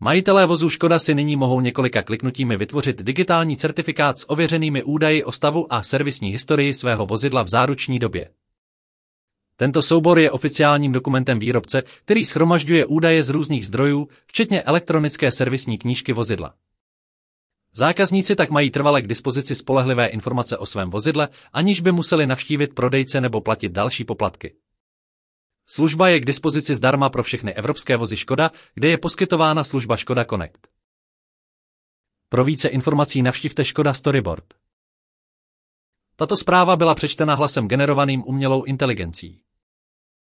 Majitelé vozů Škoda si nyní mohou několika kliknutími vytvořit digitální certifikát s ověřenými údaji o stavu a servisní historii svého vozidla v záruční době. Tento soubor je oficiálním dokumentem výrobce, který schromažďuje údaje z různých zdrojů, včetně elektronické servisní knížky vozidla. Zákazníci tak mají trvale k dispozici spolehlivé informace o svém vozidle, aniž by museli navštívit prodejce nebo platit další poplatky. Služba je k dispozici zdarma pro všechny evropské vozy Škoda, kde je poskytována služba Škoda Connect. Pro více informací navštivte Škoda Storyboard. Tato zpráva byla přečtena hlasem generovaným umělou inteligencí.